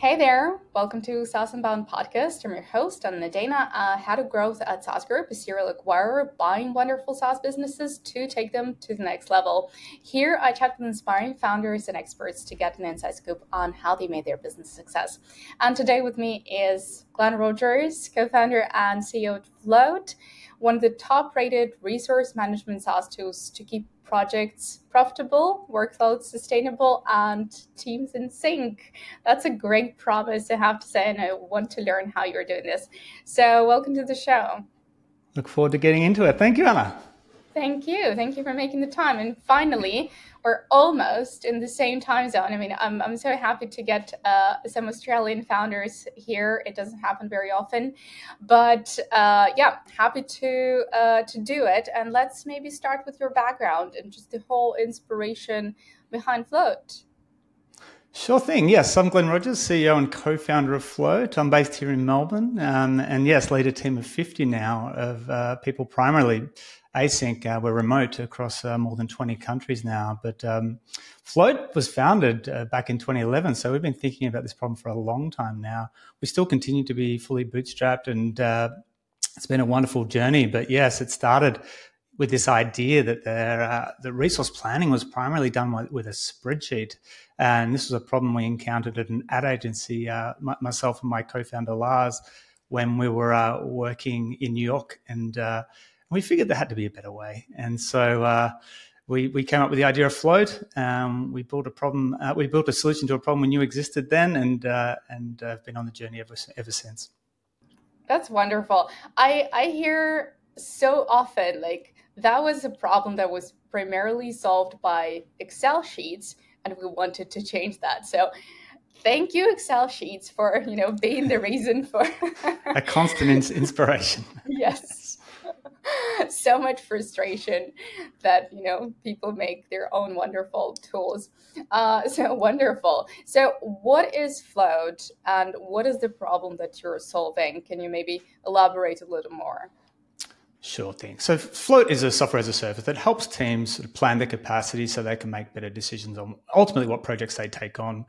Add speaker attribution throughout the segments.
Speaker 1: Hey there, welcome to SaaS Unbound podcast. I'm your host, Anna Nadeina, uh, head of growth at SaaS Group, a serial acquirer buying wonderful SaaS businesses to take them to the next level. Here, I chat with inspiring founders and experts to get an inside scoop on how they made their business success. And today with me is Glenn Rogers, co-founder and CEO of Float, one of the top-rated resource management SaaS tools to keep projects profitable, workloads sustainable, and teams in sync. That's a great promise, I have to say, and I want to learn how you're doing this. So, welcome to the show.
Speaker 2: Look forward to getting into it. Thank you, Anna.
Speaker 1: Thank you. Thank you for making the time. And finally, we're almost in the same time zone. I mean, I'm, I'm so happy to get uh, some Australian founders here. It doesn't happen very often, but uh, yeah, happy to uh, to do it. And let's maybe start with your background and just the whole inspiration behind Float.
Speaker 2: Sure thing. Yes, I'm Glenn Rogers, CEO and co-founder of Float. I'm based here in Melbourne, um, and yes, lead a team of 50 now of uh, people primarily async. Uh, we're remote across uh, more than 20 countries now. But um, Float was founded uh, back in 2011. So we've been thinking about this problem for a long time now. We still continue to be fully bootstrapped and uh, it's been a wonderful journey. But yes, it started with this idea that there, uh, the resource planning was primarily done with a spreadsheet. And this was a problem we encountered at an ad agency, uh, myself and my co founder Lars, when we were working in New York. And we figured there had to be a better way. And so uh, we, we came up with the idea of Float. Um, we built a problem, uh, we built a solution to a problem we knew existed then, and uh, and have been on the journey ever ever since.
Speaker 1: That's wonderful. I I hear so often like that was a problem that was primarily solved by Excel sheets, and we wanted to change that. So thank you excel sheets for you know being the reason for
Speaker 2: a constant inspiration
Speaker 1: yes so much frustration that you know people make their own wonderful tools. Uh, so wonderful. So what is float and what is the problem that you're solving? Can you maybe elaborate a little more
Speaker 2: Sure thing. So Float is a software as a service that helps teams sort of plan their capacity so they can make better decisions on ultimately what projects they take on.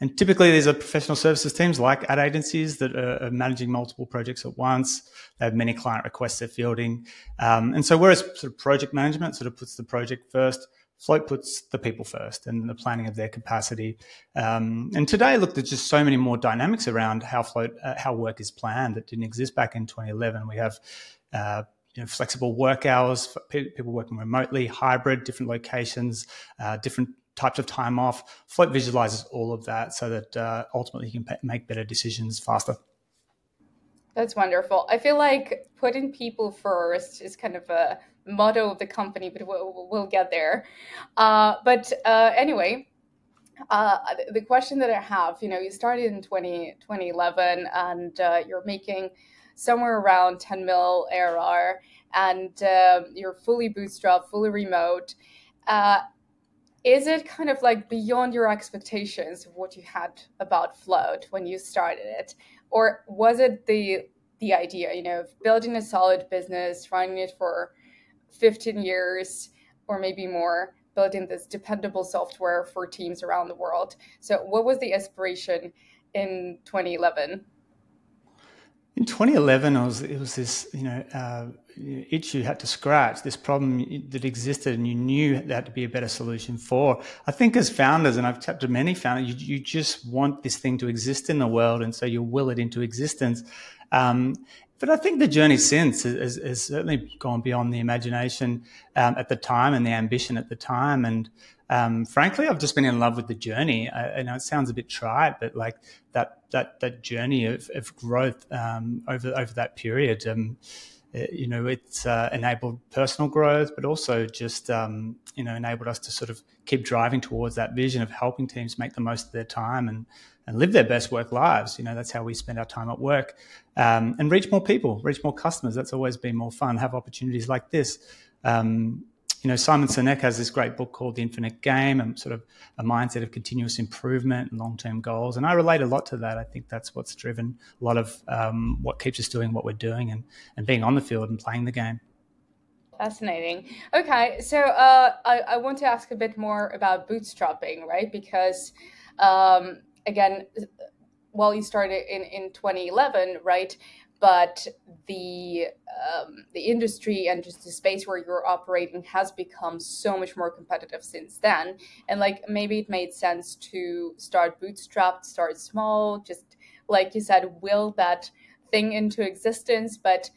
Speaker 2: And typically these are professional services teams like ad agencies that are managing multiple projects at once. They have many client requests they're fielding. Um, and so whereas sort of project management sort of puts the project first, Float puts the people first and the planning of their capacity. Um, and today, look, there's just so many more dynamics around how float, uh, how work is planned that didn't exist back in 2011. We have uh, you know, flexible work hours, people working remotely, hybrid, different locations, uh, different types of time off. Float visualizes all of that so that uh, ultimately you can make better decisions faster.
Speaker 1: That's wonderful. I feel like putting people first is kind of a motto of the company, but we'll, we'll get there. Uh, but uh, anyway, uh, the question that I have, you know, you started in 20, 2011 and uh, you're making somewhere around 10 mil ARR, and um, you're fully bootstrapped, fully remote. Uh, is it kind of like beyond your expectations of what you had about Float when you started it, or was it the the idea, you know, of building a solid business, running it for 15 years or maybe more, building this dependable software for teams around the world? So, what was the aspiration in 2011?
Speaker 2: In 2011, it was, it was this, you know, uh, itch you had to scratch, this problem that existed, and you knew that had to be a better solution for. I think as founders, and I've chatted to many founders, you, you just want this thing to exist in the world, and so you will it into existence. Um, but I think the journey since has, has, certainly gone beyond the imagination um, at the time and the ambition at the time, and um, frankly, I've just been in love with the journey. I, I, know it sounds a bit trite, but like that that that journey of, of growth um, over over that period, um, it, you know, it's uh, enabled personal growth, but also just um, you know enabled us to sort of keep driving towards that vision of helping teams make the most of their time and and live their best work lives. You know, that's how we spend our time at work um, and reach more people, reach more customers. That's always been more fun. Have opportunities like this. Um, you know, Simon Sinek has this great book called The Infinite Game and sort of a mindset of continuous improvement and long term goals. And I relate a lot to that. I think that's what's driven a lot of um, what keeps us doing what we're doing and, and being on the field and playing the game.
Speaker 1: Fascinating. Okay, so uh, I, I want to ask a bit more about bootstrapping, right? Because, um, again, well, you started in in 2011, right? But the um, the industry and just the space where you're operating has become so much more competitive since then. And like maybe it made sense to start bootstrapped, start small, just like you said, will that thing into existence. But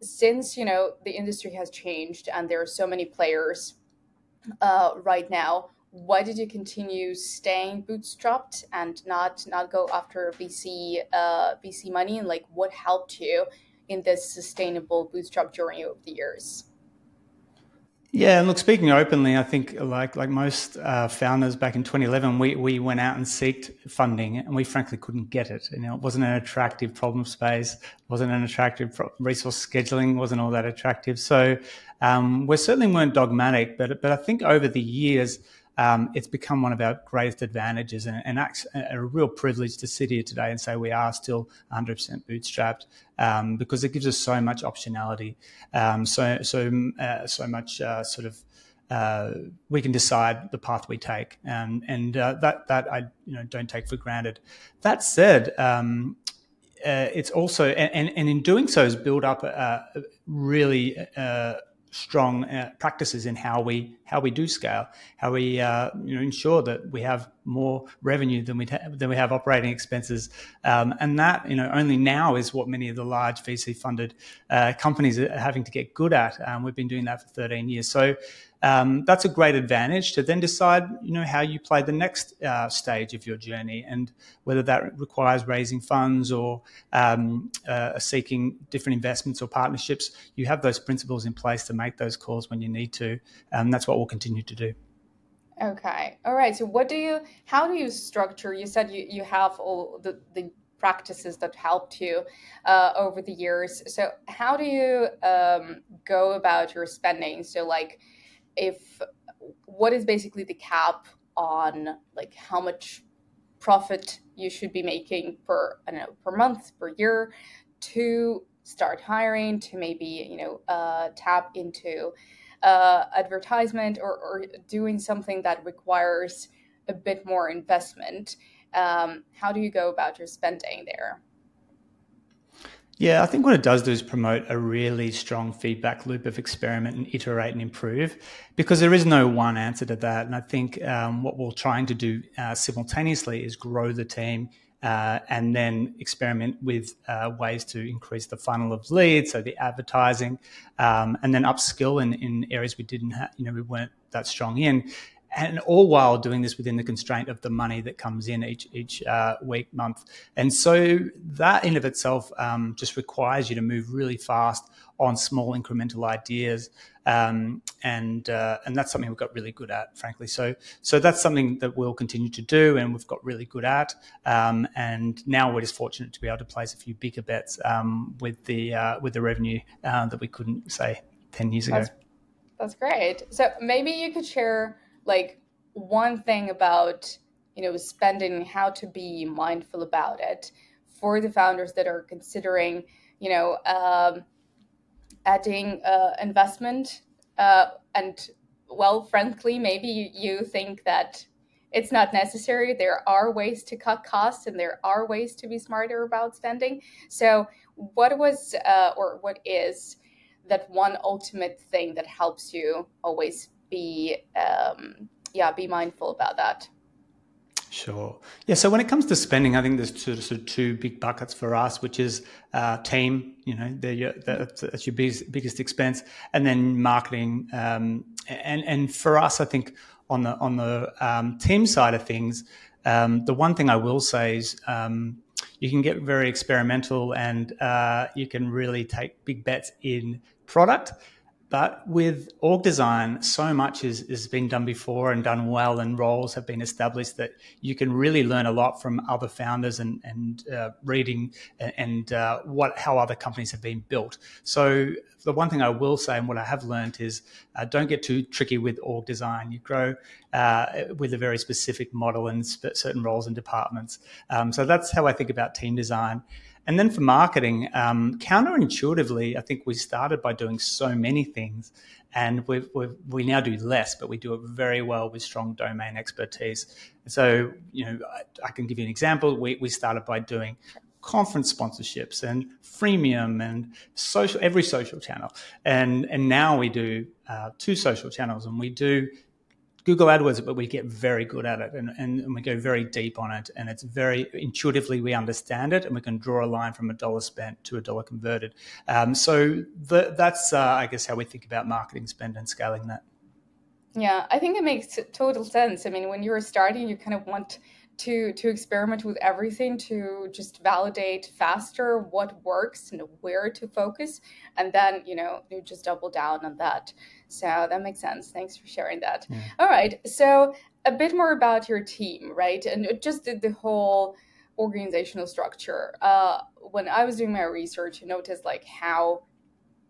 Speaker 1: since you know the industry has changed and there are so many players uh, right now, why did you continue staying bootstrapped and not not go after VC uh, VC money? And like, what helped you in this sustainable bootstrap journey over the years?
Speaker 2: Yeah, and look, speaking openly, I think like like most uh, founders back in 2011, we, we went out and sought funding, and we frankly couldn't get it. You know, it wasn't an attractive problem space, wasn't an attractive resource scheduling, wasn't all that attractive. So um, we certainly weren't dogmatic, but but I think over the years, um, it's become one of our greatest advantages and, and a real privilege to sit here today and say we are still 100% bootstrapped um, because it gives us so much optionality, um, so so uh, so much uh, sort of. Uh, we can decide the path we take, um, and uh, that that I you know don't take for granted. That said, um, uh, it's also and, and in doing so has built up a, a really uh, strong uh, practices in how we how we do scale, how we uh, you know ensure that we have more revenue than we ha- than we have operating expenses, um, and that you know only now is what many of the large VC funded uh, companies are having to get good at. Um, we've been doing that for 13 years, so um, that's a great advantage to then decide, you know, how you play the next uh, stage of your journey, and whether that requires raising funds or um, uh, seeking different investments or partnerships. You have those principles in place to make those calls when you need to, and that's what we'll continue to do.
Speaker 1: Okay, all right. So, what do you? How do you structure? You said you you have all the the practices that helped you uh, over the years. So, how do you um, go about your spending? So, like if what is basically the cap on like how much profit you should be making per I don't know per month per year to start hiring to maybe you know uh, tap into uh, advertisement or, or doing something that requires a bit more investment? Um, how do you go about your spending there
Speaker 2: yeah, I think what it does do is promote a really strong feedback loop of experiment and iterate and improve because there is no one answer to that. And I think um, what we're trying to do uh, simultaneously is grow the team uh, and then experiment with uh, ways to increase the funnel of leads, so the advertising, um, and then upskill in, in areas we didn't have, you know, we weren't that strong in and all while doing this within the constraint of the money that comes in each each uh, week, month. And so that in of itself um, just requires you to move really fast on small incremental ideas, um, and uh, and that's something we've got really good at, frankly. So so that's something that we'll continue to do, and we've got really good at. Um, and now we're just fortunate to be able to place a few bigger bets um, with the uh, with the revenue uh, that we couldn't say ten years ago.
Speaker 1: That's, that's great. So maybe you could share like one thing about you know spending how to be mindful about it for the founders that are considering you know um, adding uh, investment uh, and well frankly maybe you think that it's not necessary. There are ways to cut costs and there are ways to be smarter about spending. So what was uh, or what is that one ultimate thing that helps you always be um, yeah, be mindful about that.
Speaker 2: Sure. Yeah. So when it comes to spending, I think there's two, sort of two big buckets for us, which is uh, team. You know, your, that's your biggest, biggest expense, and then marketing. Um, and and for us, I think on the on the um, team side of things, um, the one thing I will say is um, you can get very experimental, and uh, you can really take big bets in product. But with org design, so much is, has been done before and done well, and roles have been established that you can really learn a lot from other founders and, and uh, reading and uh, what how other companies have been built. So the one thing I will say and what I have learned is uh, don't get too tricky with org design. You grow uh, with a very specific model and certain roles and departments. Um, so that's how I think about team design. And then for marketing, um, counterintuitively, I think we started by doing so many things, and we we now do less, but we do it very well with strong domain expertise. So, you know, I, I can give you an example. We, we started by doing conference sponsorships and freemium and social every social channel and and now we do uh, two social channels and we do Google AdWords, but we get very good at it and, and, we go very deep on it. And it's very intuitively, we understand it and we can draw a line from a dollar spent to a dollar converted. Um, so the, that's, uh, I guess, how we think about marketing spend and scaling that.
Speaker 1: Yeah, I think it makes total sense. I mean, when you're starting, you kind of want to to experiment with everything to just validate faster what works and where to focus and then you know you just double down on that so that makes sense thanks for sharing that yeah. all right so a bit more about your team right and just the, the whole organizational structure uh, when i was doing my research i noticed like how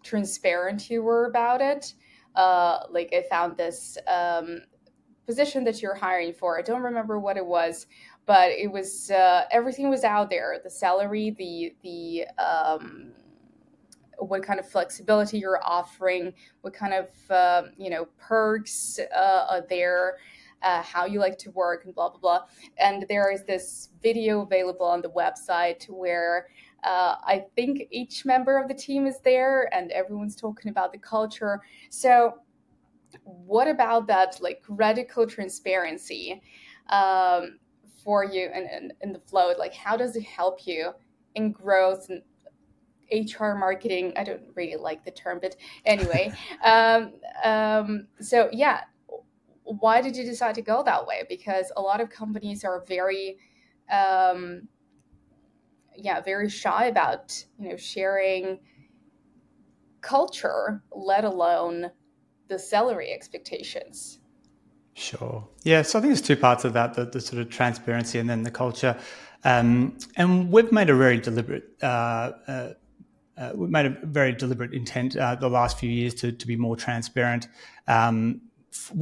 Speaker 1: transparent you were about it uh, like i found this um, position that you're hiring for. I don't remember what it was, but it was uh, everything was out there. The salary, the the um, what kind of flexibility you're offering, what kind of uh, you know perks uh, are there. Uh, how you like to work and blah blah blah and there is this video available on the website where uh, I think each member of the team is there and everyone's talking about the culture. So what about that like radical transparency um, for you and in, in, in, the flow? Like, how does it help you in growth and HR marketing? I don't really like the term, but anyway. um, um, so, yeah, why did you decide to go that way? Because a lot of companies are very, um, yeah, very shy about you know sharing culture, let alone the salary expectations.
Speaker 2: Sure. Yeah. So I think there's two parts of that: the, the sort of transparency and then the culture. Um, and we've made a very deliberate. Uh, uh, uh, we've made a very deliberate intent uh, the last few years to, to be more transparent. Um,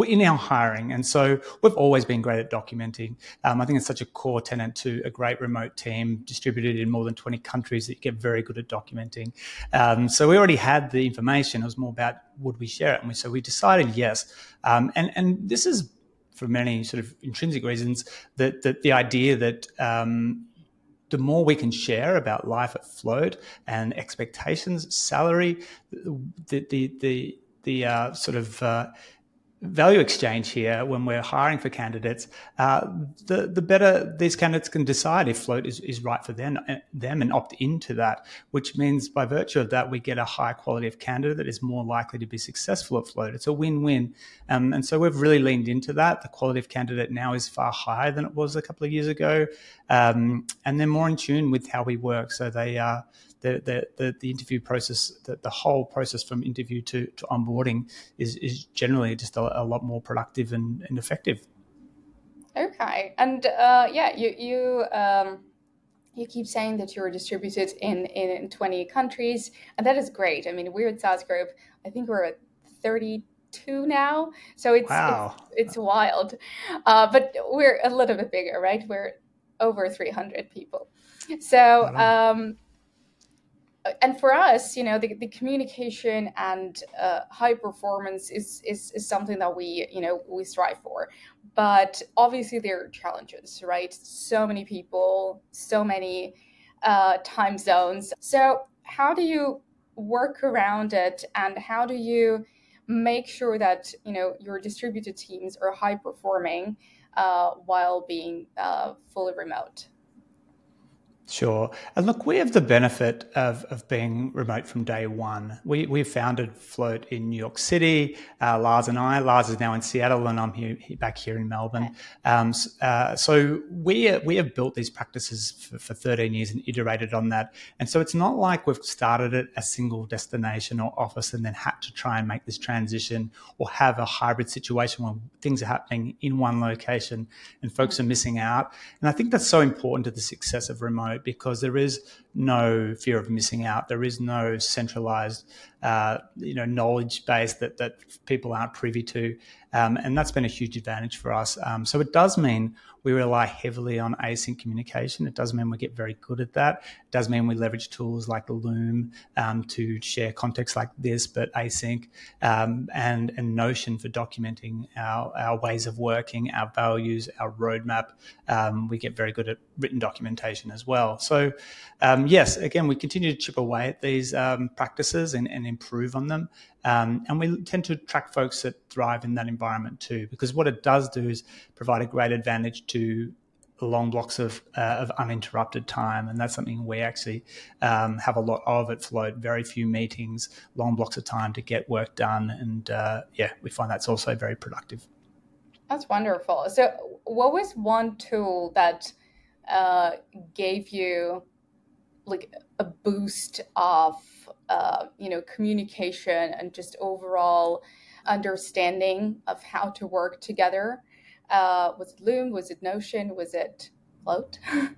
Speaker 2: in our hiring. And so we've always been great at documenting. Um, I think it's such a core tenant to a great remote team distributed in more than 20 countries that you get very good at documenting. Um, so we already had the information. It was more about would we share it? And we, so we decided yes. Um, and, and this is for many sort of intrinsic reasons that, that the idea that um, the more we can share about life at Float and expectations, salary, the the the, the uh, sort of uh, value exchange here when we're hiring for candidates, uh, the the better these candidates can decide if float is, is right for them them and opt into that. Which means by virtue of that, we get a high quality of candidate that is more likely to be successful at float. It's a win win, um, and so we've really leaned into that. The quality of candidate now is far higher than it was a couple of years ago, um, and they're more in tune with how we work. So they are. Uh, the, the, the, the interview process, the, the whole process from interview to, to onboarding is, is generally just a, a lot more productive and, and effective.
Speaker 1: Okay. And uh, yeah, you, you, um, you keep saying that you're distributed in, in 20 countries, and that is great. I mean, we're at SaaS Group, I think we're at 32 now. So it's, wow. it's, it's, wild. Uh, but we're a little bit bigger, right? We're over 300 people. So, um, and for us, you know, the, the communication and uh, high performance is, is is something that we, you know, we strive for. But obviously, there are challenges, right? So many people, so many uh, time zones. So, how do you work around it, and how do you make sure that you know your distributed teams are high performing uh, while being uh, fully remote?
Speaker 2: Sure. And look, we have the benefit of, of being remote from day one. We, we founded Float in New York City, uh, Lars and I. Lars is now in Seattle and I'm here, back here in Melbourne. Um, uh, so we, we have built these practices for, for 13 years and iterated on that. And so it's not like we've started at a single destination or office and then had to try and make this transition or have a hybrid situation where things are happening in one location and folks are missing out. And I think that's so important to the success of remote because there is no fear of missing out. There is no centralized uh, you know knowledge base that that people aren't privy to, um, and that's been a huge advantage for us. Um, so it does mean we rely heavily on async communication. It does mean we get very good at that. It does mean we leverage tools like Loom um, to share context like this, but async, um, and, and Notion for documenting our, our ways of working, our values, our roadmap. Um, we get very good at written documentation as well. So, um, yes, again, we continue to chip away at these um, practices and, and improve on them. Um, and we tend to attract folks that thrive in that environment too, because what it does do is provide a great advantage to long blocks of, uh, of uninterrupted time. And that's something we actually um, have a lot of at Float, very few meetings, long blocks of time to get work done. And uh, yeah, we find that's also very productive.
Speaker 1: That's wonderful. So, what was one tool that uh, gave you like a boost of uh, you know communication and just overall understanding of how to work together. Uh, was it loom? Was it notion? Was it float?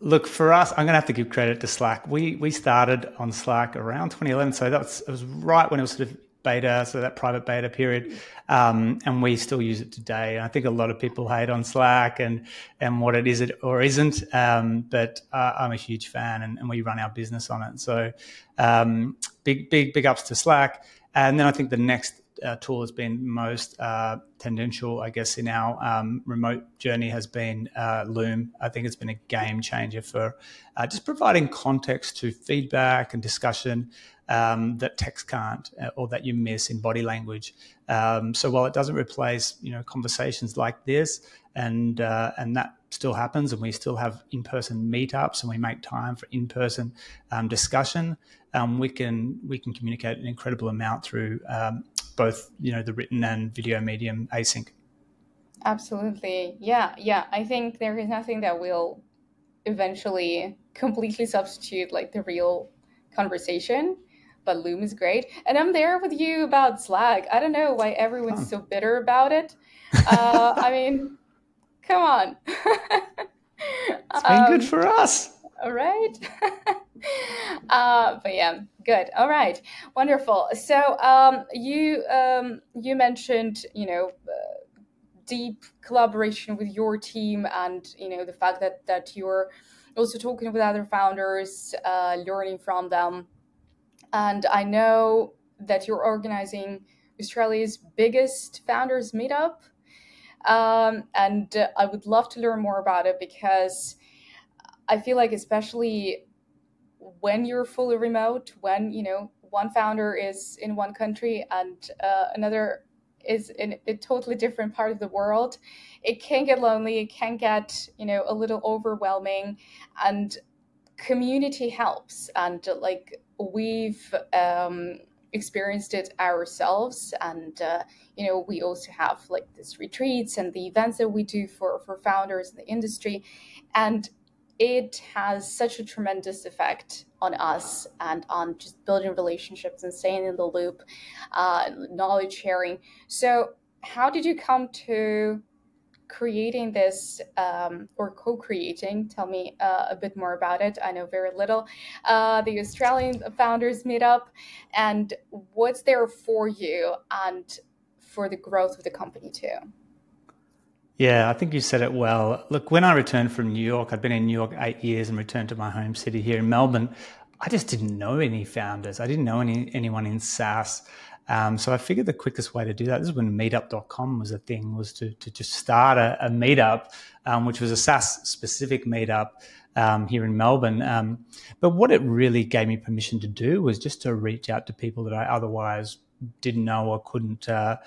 Speaker 2: Look for us i'm going to have to give credit to slack. We we started on slack around 2011 so that it was right when it was sort of beta, so that private beta period, um, and we still use it today. I think a lot of people hate on Slack and and what it is it or isn't, um, but uh, I'm a huge fan, and, and, we run our business on it. So um, big big big ups to Slack, and then I think the next uh, tool has been most uh, tendential, I guess, in our um, remote journey has been uh, Loom. I think it's been a game changer for uh, just providing context to feedback and discussion um, that text can't uh, or that you miss in body language. Um, so while it doesn't replace, you know, conversations like this, and uh, and that still happens, and we still have in-person meetups, and we make time for in-person um, discussion. Um, we can we can communicate an incredible amount through um, both you know the written and video medium async.
Speaker 1: Absolutely, yeah, yeah. I think there is nothing that will eventually completely substitute like the real conversation but Loom is great. And I'm there with you about Slack. I don't know why everyone's so bitter about it. Uh, I mean, come on.
Speaker 2: it's been um, good for us.
Speaker 1: All right. uh, but yeah, good. All right, wonderful. So um, you um, you mentioned you know uh, deep collaboration with your team, and you know the fact that that you're also talking with other founders, uh, learning from them. And I know that you're organizing Australia's biggest founders meetup. Um, and uh, I would love to learn more about it because I feel like, especially when you're fully remote, when you know one founder is in one country and uh, another is in a totally different part of the world, it can get lonely. It can get you know a little overwhelming, and community helps. And uh, like we've um, experienced it ourselves and uh, you know we also have like these retreats and the events that we do for for founders in the industry and it has such a tremendous effect on us and on just building relationships and staying in the loop uh, knowledge sharing. So how did you come to creating this um, or co-creating? Tell me uh, a bit more about it. I know very little. Uh, the australian founders meetup and what's there for you and for the growth of the company too
Speaker 2: yeah, I think you said it well. Look, when I returned from New York, I'd been in New York eight years and returned to my home city here in Melbourne. I just didn't know any founders. I didn't know any anyone in SaaS. Um, so I figured the quickest way to do that, this is when meetup.com was a thing, was to, to just start a, a meetup, um, which was a SaaS specific meetup um, here in Melbourne. Um, but what it really gave me permission to do was just to reach out to people that I otherwise didn't know or couldn't uh,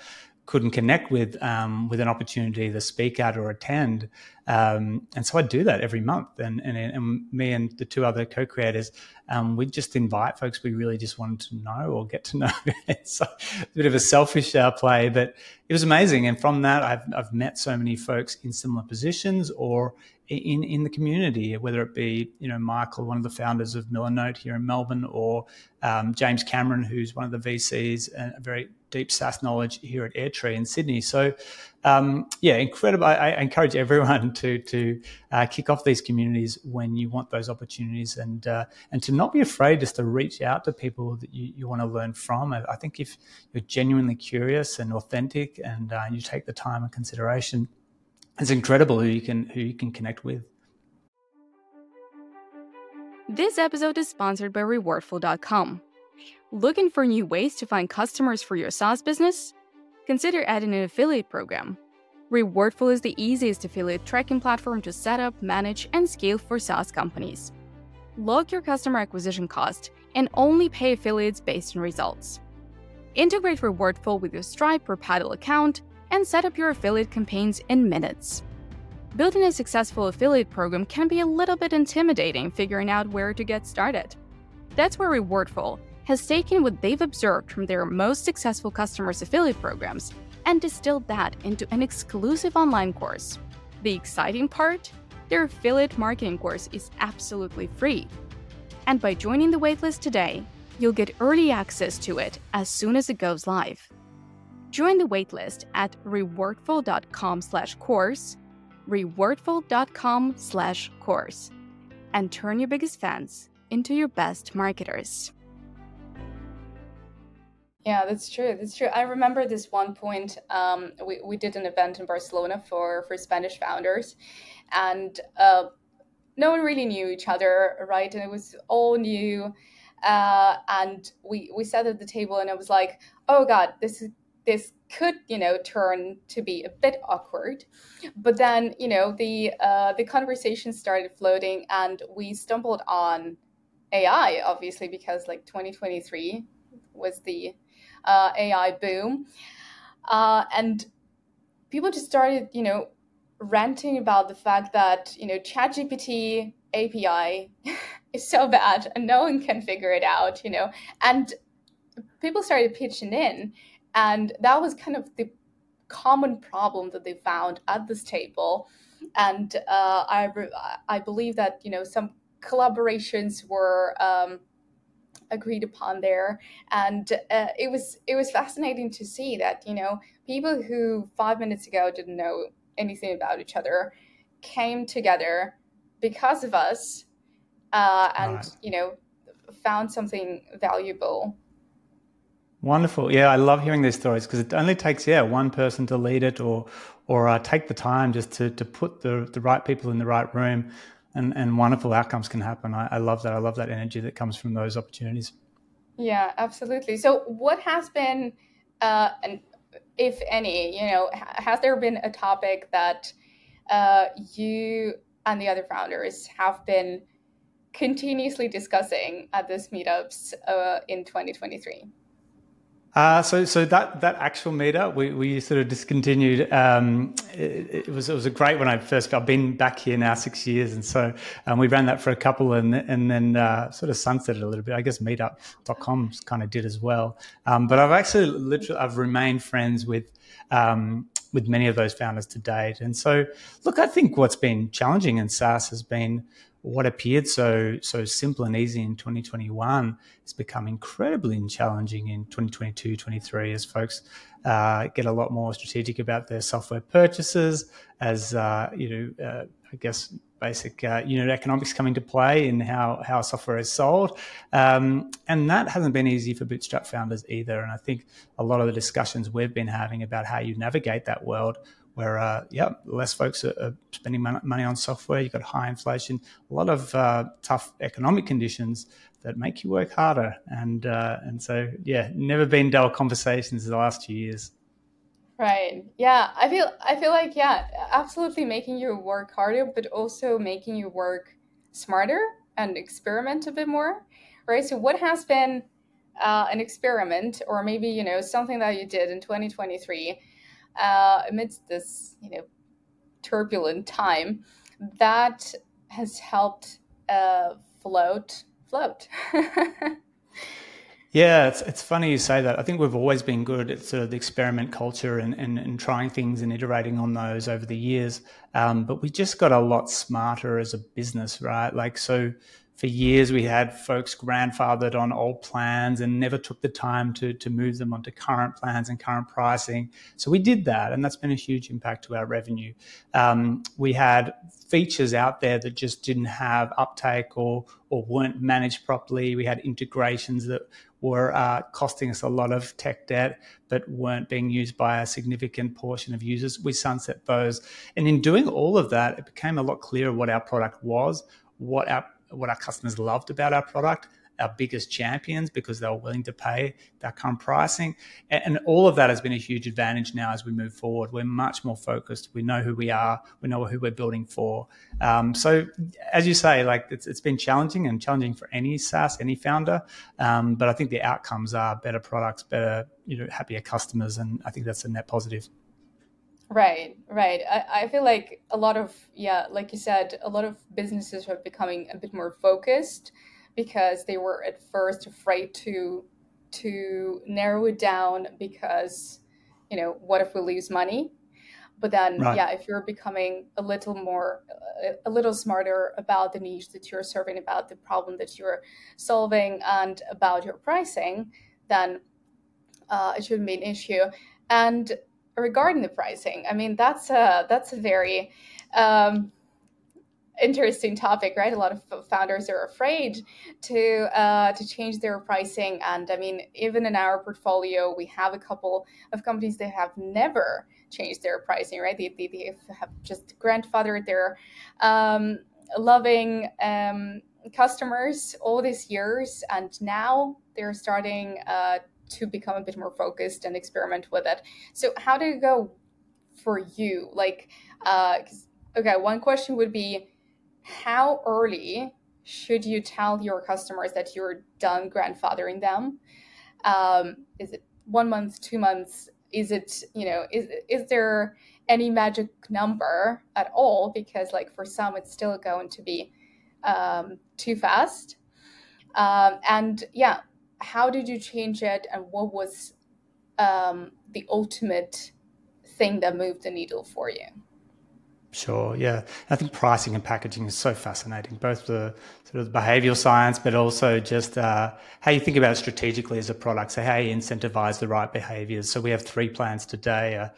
Speaker 2: couldn't connect with um, with an opportunity to speak at or attend. Um, and so I do that every month. And, and, and me and the two other co-creators, um, we just invite folks we really just wanted to know or get to know. it's a bit of a selfish uh, play, but it was amazing. And from that, I've, I've met so many folks in similar positions or in in the community, whether it be you know Michael, one of the founders of Milanote here in Melbourne, or um, James Cameron, who's one of the VCs and a very deep SaaS knowledge here at Airtree in Sydney. So, um, yeah, incredible. I, I, encourage everyone to to uh, kick off these communities when you want those opportunities, and uh, and to not be afraid just to reach out to people that you, you want to learn from. I, I think if you're genuinely curious and authentic, and uh, you take the time and consideration, it's incredible who you can who you can connect with.
Speaker 3: This episode is sponsored by Rewardful.com. Looking for new ways to find customers for your SaaS business? Consider adding an affiliate program. Rewardful is the easiest affiliate tracking platform to set up, manage, and scale for SaaS companies. Log your customer acquisition cost and only pay affiliates based on results. Integrate Rewardful with your Stripe or Paddle account and set up your affiliate campaigns in minutes. Building a successful affiliate program can be a little bit intimidating figuring out where to get started. That's where Rewardful has taken what they've observed from their most successful customers' affiliate programs and distilled that into an exclusive online course. The exciting part? Their affiliate marketing course is absolutely free. And by joining the waitlist today, you'll get early access to it as soon as it goes live. Join the waitlist at rewardful.com/course, rewardful.com/course, and turn your biggest fans into your best marketers.
Speaker 1: Yeah, that's true. That's true. I remember this one point. Um, we we did an event in Barcelona for for Spanish founders, and uh, no one really knew each other, right? And it was all new. Uh, and we we sat at the table, and I was like, "Oh God, this is this could you know turn to be a bit awkward." But then you know the uh, the conversation started floating, and we stumbled on AI, obviously, because like 2023 was the uh, AI boom. Uh, and people just started, you know, ranting about the fact that, you know, ChatGPT API is so bad and no one can figure it out, you know. And people started pitching in. And that was kind of the common problem that they found at this table. And uh, I, I believe that, you know, some collaborations were um, agreed upon there and uh, it was it was fascinating to see that you know people who five minutes ago didn't know anything about each other came together because of us uh, and right. you know found something valuable
Speaker 2: wonderful yeah i love hearing these stories because it only takes yeah one person to lead it or or uh, take the time just to to put the the right people in the right room and, and wonderful outcomes can happen. I, I love that. I love that energy that comes from those opportunities.
Speaker 1: Yeah, absolutely. So, what has been, uh, and if any, you know, has there been a topic that uh, you and the other founders have been continuously discussing at this meetups uh, in 2023?
Speaker 2: Uh, so, so that that actual meetup we, we sort of discontinued. Um, it, it, was it was a great when I first. I've been back here now six years, and so um, we ran that for a couple, and and then uh, sort of sunsetted a little bit. I guess Meetup.com kind of did as well. Um, but I've actually literally I've remained friends with um, with many of those founders to date. And so, look, I think what's been challenging in SaaS has been what appeared so so simple and easy in 2021 has become incredibly challenging in 2022 23 as folks uh, get a lot more strategic about their software purchases as uh, you know uh, i guess basic uh, unit economics come into play in how how software is sold. Um, and that hasn't been easy for bootstrap founders either. And i think a lot of the discussions we've been having about how you navigate that world where uh, yeah, less folks are, are, spending money on software. You've got high inflation, a lot of uh, tough economic conditions that make you work harder, and uh, and so yeah, never been dull conversations the last two years.
Speaker 1: Right. Yeah, I feel I feel like yeah, absolutely making you work harder, but also making you work smarter and experiment a bit more. Right. So what has been uh, an experiment, or maybe you know something that you did in 2023 uh, amidst this, you know, turbulent time, that has helped uh, float float.
Speaker 2: Yeah, it's, it's funny you say that. I think we've always been good at sort of the experiment culture and, and, and trying things and iterating on those over the years. Um, but we just got a lot smarter as a business, right? Like, so for years we had folks grandfathered on old plans and never took the time to, to move them onto current plans and current pricing. So we did that, and that's been a huge impact to our revenue. Um, we had features out there that just didn't have uptake or or weren't managed properly. We had integrations that were uh, costing us a lot of tech debt, but weren't being used by a significant portion of users. We sunset those, and in doing all of that, it became a lot clearer what our product was, what our what our customers loved about our product, our biggest champions because they were willing to pay that current pricing. And, and, all of that has been a huge advantage now as we move forward. We're much more focused. We know who we are. We know who we're building for. Um, so, as you say, like it's, it's been challenging and challenging for any SaaS, any founder. Um, but I think the outcomes are better products, better, you know, happier customers. And I think that's a net positive.
Speaker 1: Right, right. I, I feel like a lot of, yeah, like you said, a lot of businesses are becoming a bit more focused because they were at first afraid to to narrow it down because you know what if we lose money but then right. yeah if you're becoming a little more a little smarter about the niche that you're serving about the problem that you're solving and about your pricing then uh, it shouldn't be an issue and regarding the pricing, I mean that's a that's a very um, interesting topic, right? A lot of founders are afraid to uh, to change their pricing, and I mean, even in our portfolio, we have a couple of companies that have never changed their pricing, right? They, they, they have just grandfathered their um, loving um, customers all these years, and now they're starting uh, to become a bit more focused and experiment with it. So how did it go for you? Like, uh, okay, one question would be, how early should you tell your customers that you're done grandfathering them? Um, is it one month, two months? Is it, you know, is is there any magic number at all? Because like for some, it's still going to be um, too fast. Um, and yeah, how did you change it and what was um, the ultimate thing that moved the needle for you
Speaker 2: Sure. Yeah. I think pricing and packaging is so fascinating, both the sort of the behavioral science, but also just uh, how you think about it strategically as a product. So how you incentivize the right behaviors. So we have three plans today: a,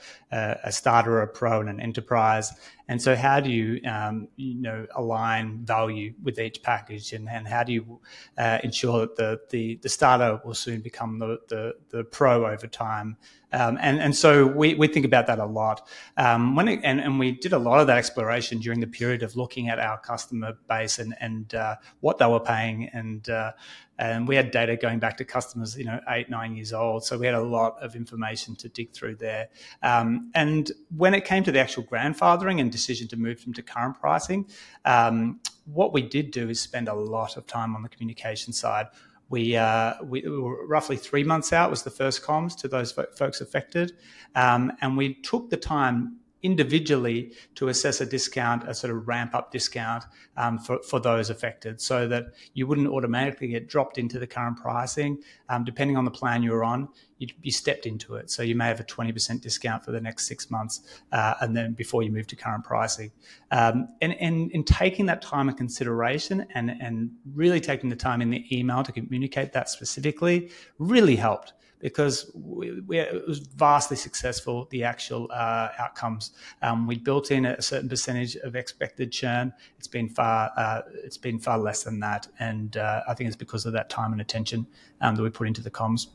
Speaker 2: a starter, a pro, and an enterprise. And so how do you, um, you know, align value with each package, and, and how do you uh, ensure that the, the the starter will soon become the the, the pro over time? Um, and, and so we, we think about that a lot. Um, when it, and, and we did a lot of that exploration during the period of looking at our customer base and, and uh, what they were paying. And, uh, and we had data going back to customers, you know, eight, nine years old. So we had a lot of information to dig through there. Um, and when it came to the actual grandfathering and decision to move them to current pricing, um, what we did do is spend a lot of time on the communication side we, uh, we, were roughly three months out was the first comms to those folks affected, um, and we took the time individually to assess a discount, a sort of ramp up discount um, for, for those affected so that you wouldn't automatically get dropped into the current pricing. Um, depending on the plan you're on, you, you, stepped into it. So you may have a 20% discount for the next six months uh, and then before you move to current pricing. Um, and, and in taking that time and consideration and, and really taking the time in the email to communicate that specifically really helped because we, we, it was vastly successful, the actual uh, outcomes. Um, we built in a certain percentage of expected churn. It's been far, uh, it's been far less than that. And uh, I think it's because of that time and attention um, that we put into the comms.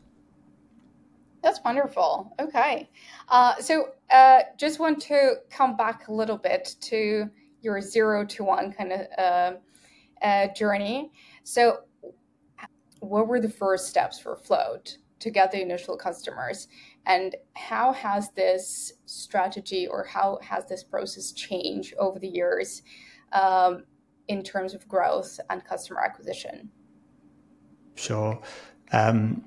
Speaker 1: That's wonderful. Okay. Uh, so uh, just want to come back a little bit to your zero to one kind of uh, journey. So what were the first steps for Float? To get the initial customers. And how has this strategy or how has this process changed over the years um, in terms of growth and customer acquisition?
Speaker 2: Sure. Um,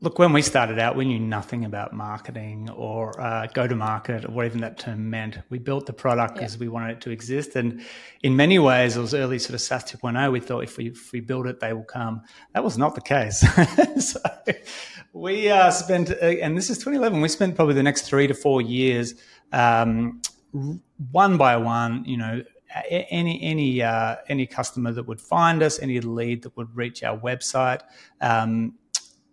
Speaker 2: Look, when we started out, we knew nothing about marketing or uh, go to market or what even that term meant. We built the product because yeah. we wanted it to exist. And in many ways, it was early sort of SaaS 2.0. We thought if we, if we build it, they will come. That was not the case. so we uh, spent, uh, and this is 2011, we spent probably the next three to four years, um, one by one, you know, any any uh, any customer that would find us, any lead that would reach our website, um,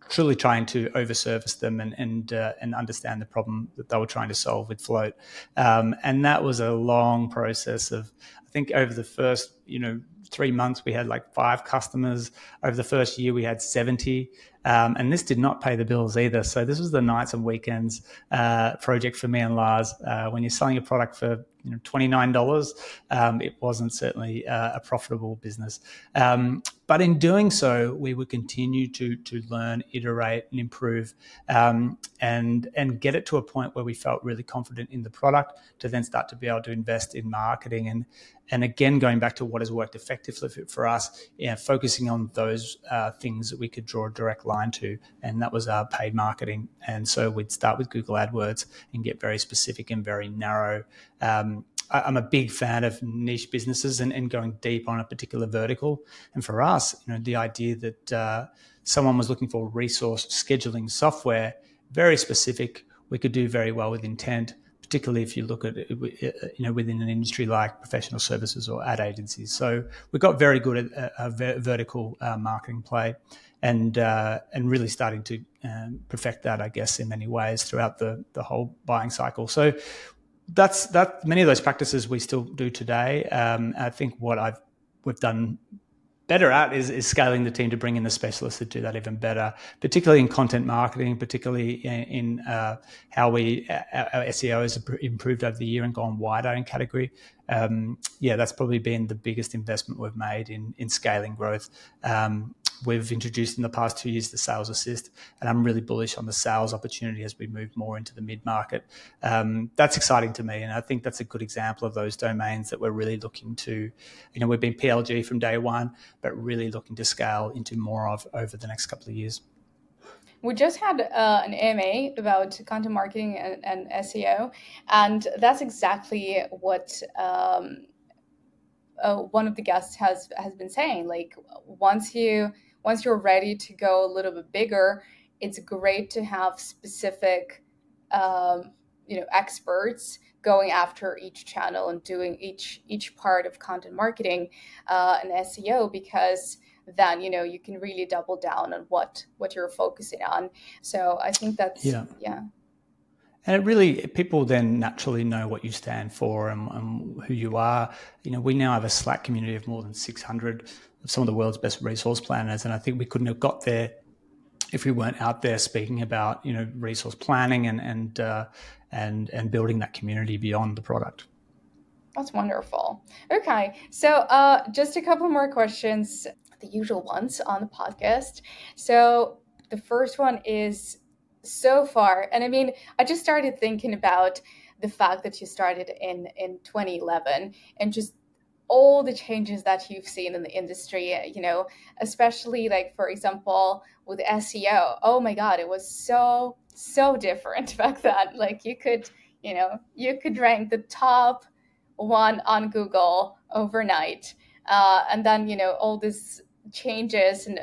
Speaker 2: truly trying to overservice them and and uh, and understand the problem that they were trying to solve with Float. Um, and that was a long process of I think over the first you know three months we had like five customers. Over the first year we had seventy. Um, and this did not pay the bills either. So this was the nights and weekends uh, project for me and Lars. Uh, when you're selling a product for you know, $29, um, it wasn't certainly uh, a profitable business. Um, but in doing so, we would continue to, to learn, iterate, and improve, um, and, and get it to a point where we felt really confident in the product to then start to be able to invest in marketing. And, and again, going back to what has worked effectively for us, focusing on those uh, things that we could draw a direct to, and that was our paid marketing. And so we'd start with Google AdWords and get very specific and very narrow. Um, I'm a big fan of niche businesses and, and, going deep on a particular vertical. And for us, you know, the idea that uh, someone was looking for resource scheduling software, very specific, we could do very well with intent particularly if you look at it, you know within an industry like professional services or ad agencies. So we got very good at a, a vertical uh, marketing play, and uh, and really starting to um, perfect that, I guess, in many ways throughout the the whole buying cycle. So that's that. Many of those practices we still do today. Um, I think what I've we've done better at is, is scaling the team to bring in the specialists to do that even better, particularly in content marketing, particularly in, in uh, how we our, our, SEO has improved over the year and gone wider in category. Um, yeah, that's probably been the biggest investment we've made in in scaling growth. Um, we've introduced in the past two years the sales assist, and I'm really bullish on the sales opportunity as we move more into the mid market. Um, that's exciting to me, and I think that's a good example of those domains that we're really looking to. You know, we've been PLG from day one, but really looking to scale into more of over the next couple of years.
Speaker 1: We just had uh, an AMA about content marketing and, and, SEO, and that's exactly what. Um, uh, one of the guests has has been saying like once you once you're ready to go a little bit bigger, it's great to have specific, um, you know, experts going after each channel and doing each each part of content marketing uh, and SEO because then you know you can really double down on what what you're focusing on. So I think that's yeah. yeah.
Speaker 2: And it really, people then naturally know what you stand for and, and, who you are. You know, we now have a Slack community of more than 600 some of the world's best resource planners. And I think we couldn't have got there if we weren't out there speaking about you know resource planning and and uh, and and building that community beyond the product.
Speaker 1: That's wonderful. Okay, so uh, just a couple more questions, the usual ones on the podcast. So the first one is so far, and I mean, I just started thinking about the fact that you started in in 2011 and just all the changes that you've seen in the industry, you know, especially like, for example, with SEO. Oh my God, it was so, so different back then. Like, you could, you know, you could rank the top one on Google overnight. Uh, and then, you know, all these changes and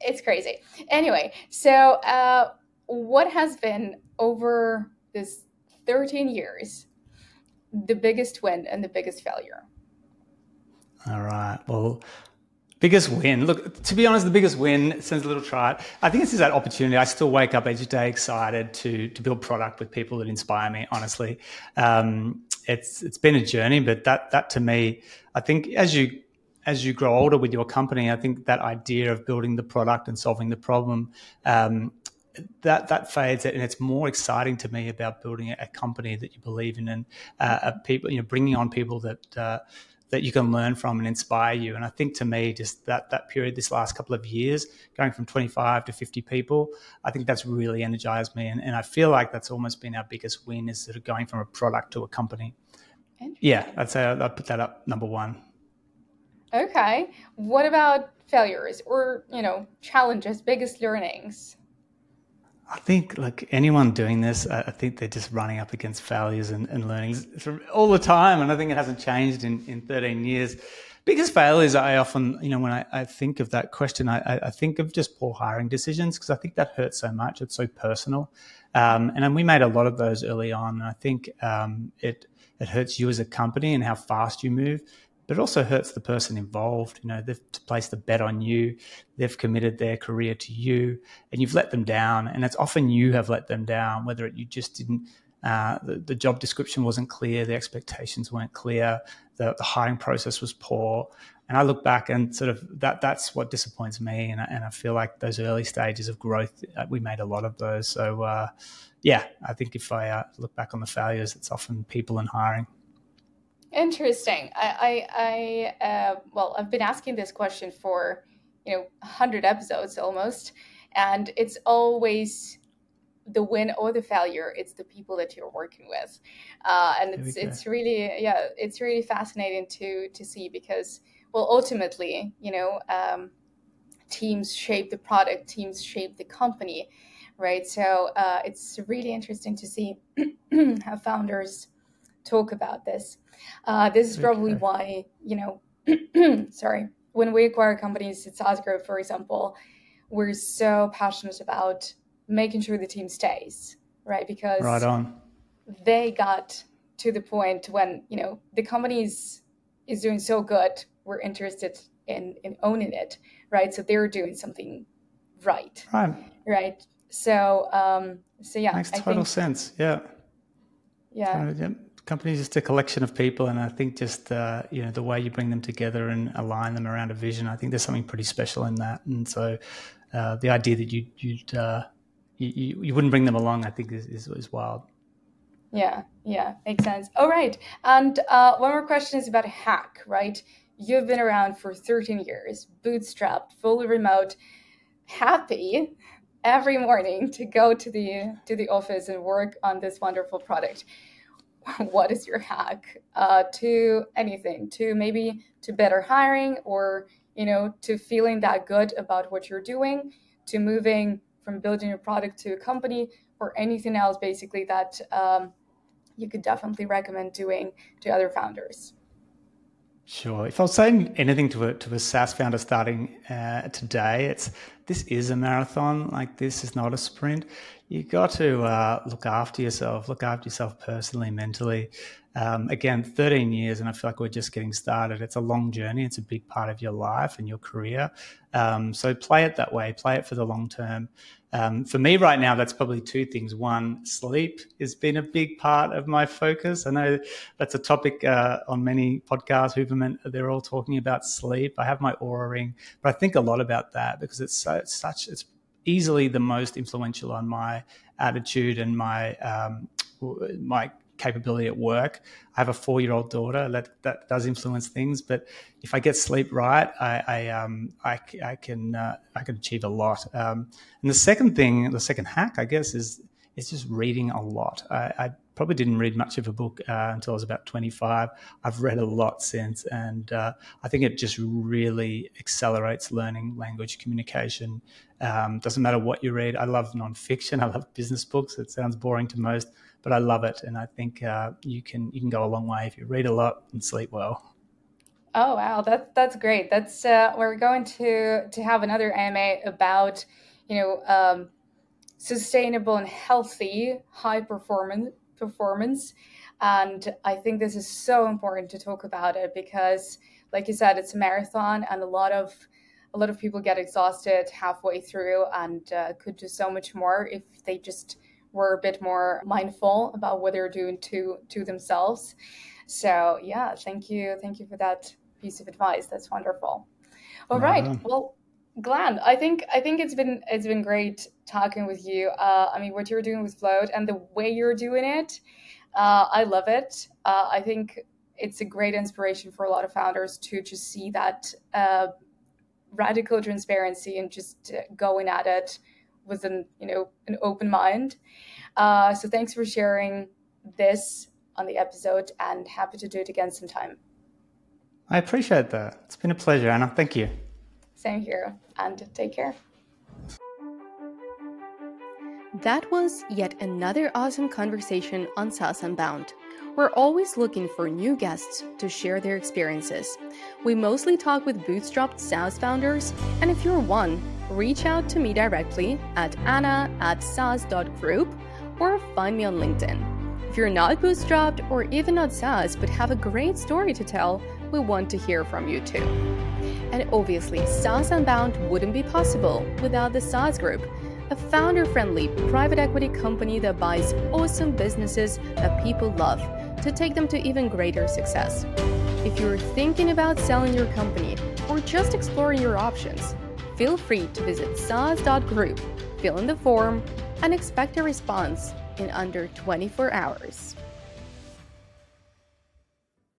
Speaker 1: it's crazy. Anyway, so uh, what has been over this 13 years the biggest win and the biggest failure?
Speaker 2: All right. Well, biggest win. Look, to be honest, the biggest win sounds a little trite. I think it's just that opportunity. I still wake up each day excited to to build product with people that inspire me. Honestly, um, it's it's been a journey, but that that to me, I think as you as you grow older with your company, I think that idea of building the product and solving the problem um, that that fades and it's more exciting to me about building a company that you believe in and uh, people you know bringing on people that uh, that you can learn from and inspire you. And i think to me just that that period this last couple of years going from 25 to 50 people i think that's really energized me. And, and i feel like that's almost been our biggest win is sort of going from a product to a company. Yeah i'd say i'd put that up number one.
Speaker 1: Okay. What about failures or you know challenges, biggest learnings?
Speaker 2: I think like anyone doing this, I think they're just running up against failures and, and learnings all the time, and I think it hasn't changed in, in 13 years. Biggest failures, I often, you know, when I, I think of that question, I, I think of just poor hiring decisions because I think that hurts so much. It's so personal, um, and we made a lot of those early on. And I think um, it it hurts you as a company and how fast you move but it also hurts the person involved. You know, they've placed a bet on you, they've committed their career to you, and you've let them down. And it's often you have let them down, whether it, you just didn't. Uh, the, the, job description wasn't clear, the expectations weren't clear, the, the, hiring process was poor. And I look back and sort of that that's what disappoints me. And I, and I feel like those early stages of growth, uh, we made a lot of those. So, uh, yeah, I think if I uh, look back on the failures, it's often people and hiring.
Speaker 1: Interesting. I, I, I uh, well, I've been asking this question for, you know, hundred episodes almost, and it's always the win or the failure. It's the people that you're working with, uh, and it's it's really yeah, it's really fascinating to to see because well, ultimately, you know, um, teams shape the product, teams shape the company, right? So uh, it's really interesting to see how founders talk about this. Uh, this is probably okay. why, you know, sorry, when we acquire companies at SaaS Group, for example, we're so passionate about making sure the team stays, right? Because
Speaker 2: right on.
Speaker 1: they got to the point when, you know, the company is, is doing so good, we're interested in, in owning it, right? So they're doing something right.
Speaker 2: Right.
Speaker 1: Right. So, um, so yeah.
Speaker 2: Makes total think, sense. Yeah.
Speaker 1: Yeah.
Speaker 2: yeah company is just a collection of people, and I think just uh, you know the way you bring them together and align them around a vision. I think there's something pretty special in that, and so uh, the idea that you you'd uh, you, you wouldn't bring them along, I think, is, is, is wild.
Speaker 1: Yeah, yeah, makes sense. All right, and uh, one more question is about hack, right? You've been around for 13 years, bootstrapped, fully remote, happy every morning to go to the to the office and work on this wonderful product what is your hack uh, to anything? To maybe to better hiring or you know to feeling that good about what you're doing to moving from building your product to a company or anything else basically that um, you could definitely recommend doing to other founders
Speaker 2: Sure. If I was saying anything to a to a SaaS founder starting uh, today, it's this is a marathon. Like this is not a sprint. You got to uh, look after yourself. Look after yourself personally, mentally. Um, again, 13 years, and I feel like we're just getting started. It's a long journey. It's a big part of your life and your career. Um, so play it that way. Play it for the long term. Um, for me right now, that's probably two things. One, sleep has been a big part of my focus. I know that's a topic uh, on many podcasts. Huberman, they're all talking about sleep. I have my Oura ring, but I think a lot about that because it's, so, it's such it's easily the most influential on my attitude and my um, my capability at work. I have a four year old daughter that, that does influence things, but if I get sleep right, I, I, um, I, I can, uh, I can achieve a lot. Um, and the second thing, the second hack, I guess, is, is just reading a lot. I, I probably didn't read much of a book uh, until I was about 25. I've read a lot since, and uh, I think it just really accelerates learning, language, communication. Um, doesn't matter what you read. I love nonfiction. I love business books. It sounds boring to most, but I love it, and I think uh, you can you can go a long way if you read a lot and sleep well.
Speaker 1: Oh wow, that's that's great. That's uh, we're going to to have another AMA about you know um, sustainable and healthy high performance performance, and I think this is so important to talk about it because, like you said, it's a marathon, and a lot of a lot of people get exhausted halfway through and uh, could do so much more if they just were a bit more mindful about what they're doing to to themselves. So yeah, thank you, thank you for that piece of advice. That's wonderful. All right, well, Glenn, I think I think it's been it's been great talking with you. Uh, I mean, what you're doing with Float and the way you're doing it, uh, I love it. Uh, I think it's a great inspiration for a lot of founders to just see that uh, radical transparency and just going at it with an you know an open mind. Uh, so thanks for sharing this on the episode, and happy to do it again sometime.
Speaker 2: I appreciate that. It's been a pleasure, Anna. Thank you.
Speaker 4: Same here, and take care.
Speaker 1: That was yet another awesome conversation on SaaS Unbound. We're always looking for new guests to share their experiences. We mostly talk with bootstrapped SaaS founders, and if you're one, reach out to me directly at anna at saas.group or find me on LinkedIn. If you're not bootstrapped or even not SaaS but have a great story to tell, we want to hear from you too. And obviously, SaaS Unbound wouldn't be possible without the SaaS Group a founder friendly private equity company that buys awesome businesses that people love to take them to even greater success. If you're thinking about selling your company or just exploring your options, feel free to visit saas.group, fill in the form, and expect a response in under 24 hours.